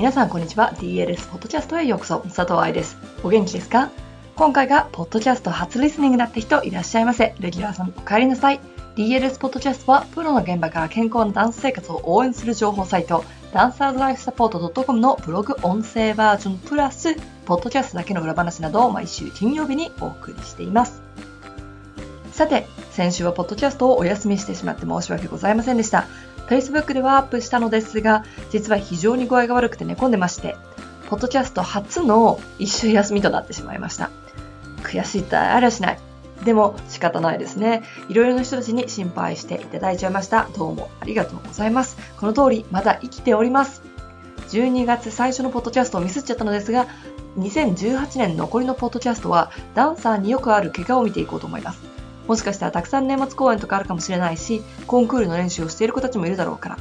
皆さんこんにちは。DLS ポッドキャストへようこそ。佐藤愛です。お元気ですか？今回がポッドキャスト初リスニングだった人いらっしゃいませ。レギュラーさんお帰りなさい。DLS ポッドキャストはプロの現場から健康なダンス生活を応援する情報サイト。ダンサーズライフサポート .com のブログ音声バージョンプラス。ポッドキャストだけの裏話などを毎週金曜日にお送りしています。さて先週はポッドキャストをお休みしてしまって申し訳ございませんでした。Facebook ではアップしたのですが、実は非常に具合が悪くて寝込んでまして、ポッドキャスト初の一週休みとなってしまいました。悔しいったらありゃしない。でも仕方ないですね。いろいろな人たちに心配していただいちゃいました。どうもありがとうございます。この通り、まだ生きております。12月最初のポッドキャストをミスっちゃったのですが、2018年残りのポッドキャストはダンサーによくある怪我を見ていこうと思います。もしかしたらたくさん年末公演とかあるかもしれないし、コンクールの練習をしている子たちもいるだろうから。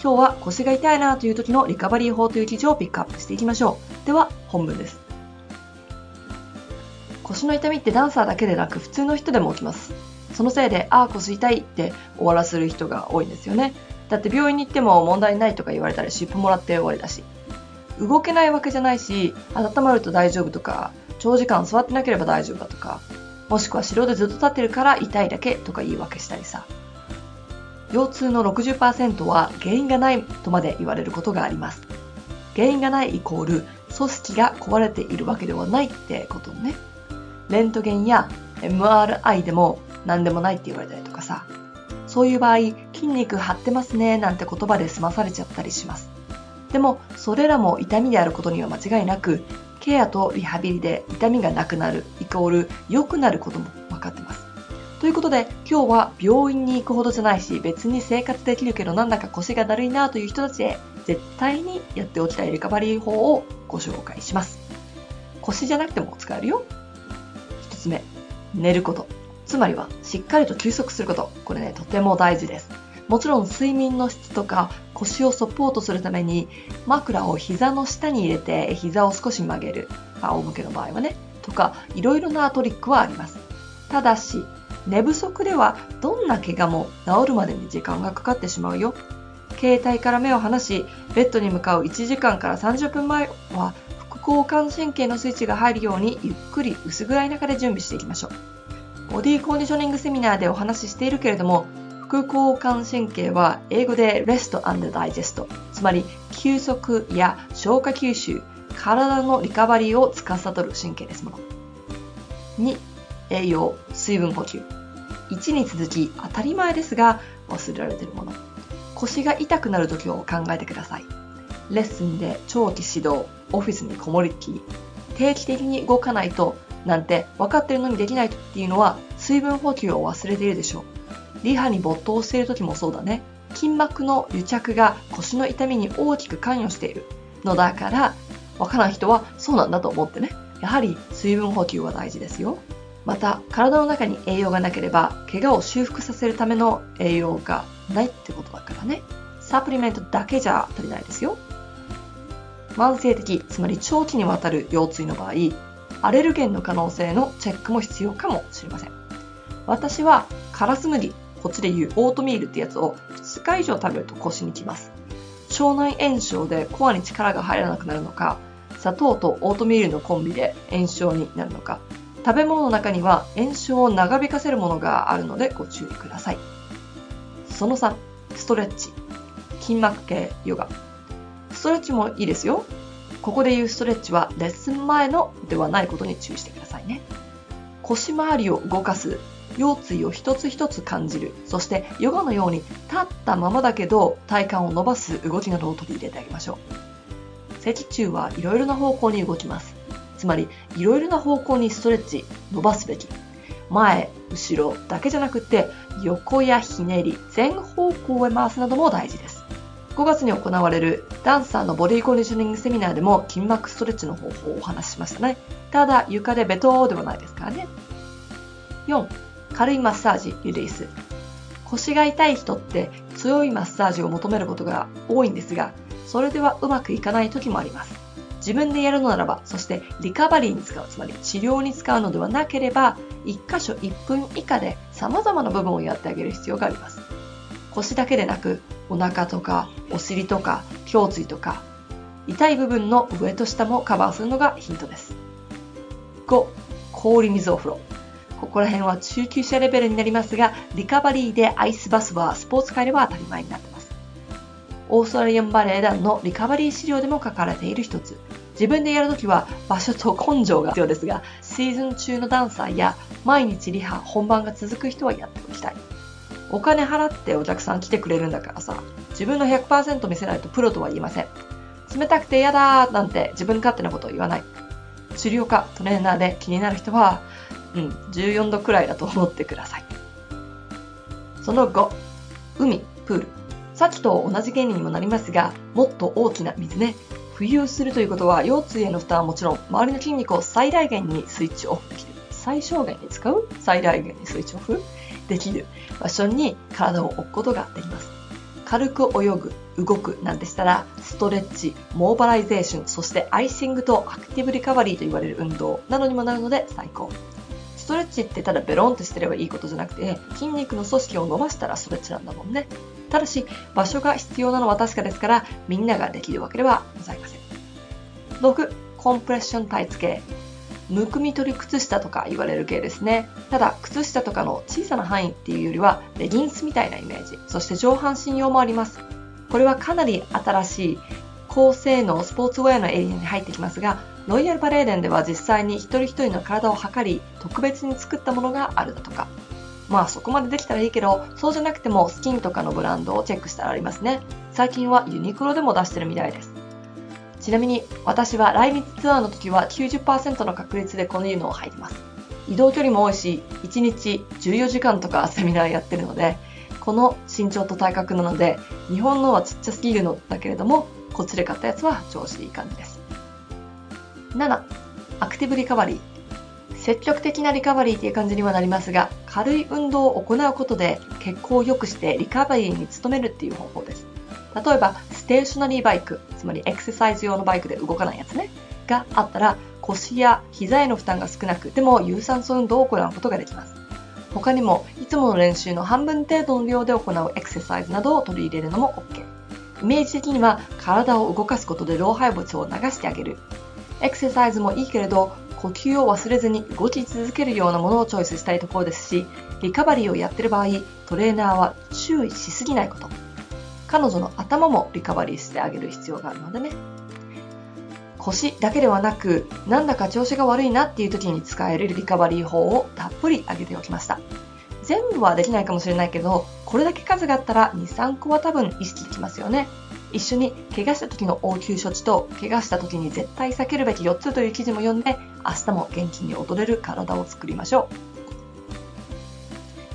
今日は腰が痛いなという時のリカバリー法という記事をピックアップしていきましょう。では、本文です。腰の痛みってダンサーだけでなく普通の人でも起きます。そのせいで、ああ、腰痛いって終わらせる人が多いんですよね。だって病院に行っても問題ないとか言われたら湿布もらって終わりだし。動けないわけじゃないし、温まると大丈夫とか、長時間座ってなければ大丈夫だとか、もしくは城でずっと立ってるから痛いだけとか言い訳したりさ。腰痛の60%は原因がないとまで言われることがあります。原因がないイコール組織が壊れているわけではないってことね。レントゲンや MRI でも何でもないって言われたりとかさ。そういう場合、筋肉張ってますねなんて言葉で済まされちゃったりします。でも、それらも痛みであることには間違いなく、ケアとリハビリで痛みがなくなるイコール良くなることも分かってます。ということで今日は病院に行くほどじゃないし別に生活できるけどなんだか腰がだるいなという人たちへ絶対にやっておきたいリカバリー法をご紹介します。腰じゃなくても使えるよ。一つ目、寝ること。つまりはしっかりと休息すること。これね、とても大事です。もちろん睡眠の質とか腰をサポートするために枕を膝の下に入れて膝を少し曲げる。仰向けの場合はね。とか、いろいろなトリックはあります。ただし、寝不足ではどんな怪我も治るまでに時間がかかってしまうよ。携帯から目を離し、ベッドに向かう1時間から30分前は副交感神経のスイッチが入るようにゆっくり薄暗い中で準備していきましょう。ボディコンディショニングセミナーでお話ししているけれども、副交感神経は英語で Rest and Digest つまり休息や消化吸収体のリカバリーを司る神経ですもの。2栄養水分補給。1に続き当たり前ですが忘れられているもの。腰が痛くなる時を考えてください。レッスンで長期指導オフィスにこもりっき定期的に動かないとなんて分かってるのにできないっていうのは水分補給を忘れているでしょう。リハに没頭している時もそうだね。筋膜の癒着が腰の痛みに大きく関与しているのだから、わからん人はそうなんだと思ってね。やはり水分補給は大事ですよ。また、体の中に栄養がなければ、怪我を修復させるための栄養がないってことだからね。サプリメントだけじゃ足りないですよ。慢性的、つまり長期にわたる腰椎の場合、アレルゲンの可能性のチェックも必要かもしれません。私はカラス麦こっちでいうオートミールってやつを2日以上食べると腰にきます。腸内炎症でコアに力が入らなくなるのか、砂糖とオートミールのコンビで炎症になるのか、食べ物の中には炎症を長引かせるものがあるのでご注意ください。その3、ストレッチ。筋膜系ヨガ。ストレッチもいいですよ。ここで言うストレッチはレッスン前のではないことに注意してくださいね。腰回りを動かす腰椎を一つ一つ感じる。そしてヨガのように立ったままだけど体幹を伸ばす動きなどを取り入れてあげましょう。脊柱はいろいろな方向に動きます。つまりいろいろな方向にストレッチ伸ばすべき。前後ろだけじゃなくて横やひねり全方向へ回すなども大事です。5月に行われるダンサーのボディコンディショニングセミナーでも筋膜ストレッチの方法をお話ししましたね。ただ床でベトーではないですからね。4軽いマッサージ、リリース。腰が痛い人って強いマッサージを求めることが多いんですが、それではうまくいかない時もあります。自分でやるのならば、そしてリカバリーに使う、つまり治療に使うのではなければ、1箇所1分以下で様々な部分をやってあげる必要があります。腰だけでなく、お腹とか、お尻とか、胸椎とか、痛い部分の上と下もカバーするのがヒントです。5、氷水お風呂。ここら辺は中級者レベルになりますが、リカバリーでアイスバスはスポーツ界では当たり前になってます。オーストラリアンバレエ団のリカバリー資料でも書かれている一つ。自分でやるときは場所と根性が必要ですが、シーズン中のダンサーや毎日リハ、本番が続く人はやっておきたい。お金払ってお客さん来てくれるんだからさ、自分の100%見せないとプロとは言いません。冷たくて嫌だなんて自分勝手なことを言わない。治療科、トレーナーで気になる人は、うん、14度くらいだと思ってください。その後、海、プール。さっきと同じ原理にもなりますが、もっと大きな水ね。浮遊するということは、腰椎への負担はもちろん、周りの筋肉を最大限にスイッチオフできる。最小限に使う？最大限にスイッチオフ？できる場所に体を置くことができます。軽く泳ぐ、動くなんてしたら、ストレッチ、 mobilization、そしてアイシングと active recovery と言われる運動などにもなるので最高。ストレッチってただベロンとしてればいいことじゃなくて、筋肉の組織を伸ばしたらストレッチなんだもんね。ただし、場所が必要なのは確かですから、みんなができるわけではございません。6、コンプレッションタイツ系。むくみ取り靴下とか言われる系ですね。ただ、靴下とかの小さな範囲っていうよりは、レギンスみたいなイメージ。そして上半身用もあります。これはかなり新しい高性能スポーツウェアのエリアに入ってきますが、ロイヤルパレーデンでは実際に一人一人の体を測り、特別に作ったものがあるだとか。まあそこまでできたらいいけど、そうじゃなくてもスキンとかのブランドをチェックしたらありますね。最近はユニクロでも出してるみたいです。ちなみに私は来日ツアーの時は90%の確率でこのいうのを入ります。移動距離も多いし、1日14時間とかセミナーやってるので、この身長と体格なので、日本のはちっちゃすぎるのだけれども、こっちで買ったやつは調子いい感じです。7、アクティブリカバリー。積極的なリカバリーっていう感じにはなりますが、軽い運動を行うことで血行を良くしてリカバリーに努めるっていう方法です。例えば、ステーショナリーバイク、つまりエクササイズ用のバイクで動かないやつね、があったら、腰や膝への負担が少なく、でも有酸素運動を行うことができます。他にも、いつもの練習の半分程度の量で行うエクササイズなどを取り入れるのも OK。イメージ的には、体を動かすことで老廃物を流してあげる。エクササイズもいいけれど、呼吸を忘れずに動き続けるようなものをチョイスしたいところですし、リカバリーをやってる場合、トレーナーは注意しすぎないこと。彼女の頭もリカバリーしてあげる必要があるのでね。腰だけではなく、なんだか調子が悪いなっていう時に使えるリカバリー法をたっぷり挙げておきました。全部はできないかもしれないけど、これだけ数があったら2、3個は多分意識できますよね。一緒に怪我した時の応急処置と怪我した時に絶対避けるべき4つという記事も読んで明日も元気に踊れる体を作りましょ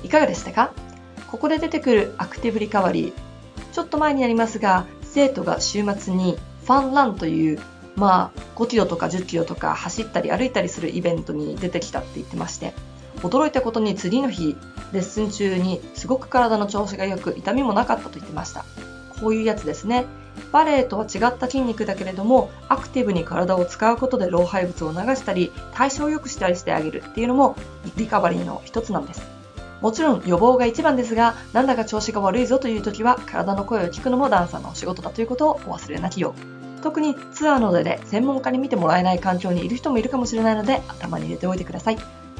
う。いかがでしたか？ここで出てくるアクティブリカバリーちょっと前になりますが生徒が週末にファンランというまあ5キロとか10キロとか走ったり歩いたりするイベントに出てきたって言ってまして驚いたことに次の日レッスン中にすごく体の調子が良く痛みもなかったと言ってましたこういうやつですね。バレエとは違った筋肉だけれども、アクティブに体を使うことで老廃物を流したり、代謝を良くしたりしてあげるっていうのもリカバリーの一つなんです。もちろん予防が一番ですが、なんだか調子が悪いぞという時は、体の声を聞くのもダンサーのお仕事だということをお忘れなきよう。特にツアーの出で専門家に見てもらえない環境にいる人もいるかもしれないので、頭に入れておいてください。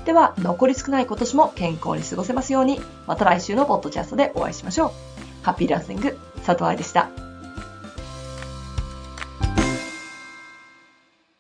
では、残り少ない今年も健康に過ごせますように、また来週のポッドキャストでお会いしましょう。ハッピーランシング佐藤愛でした。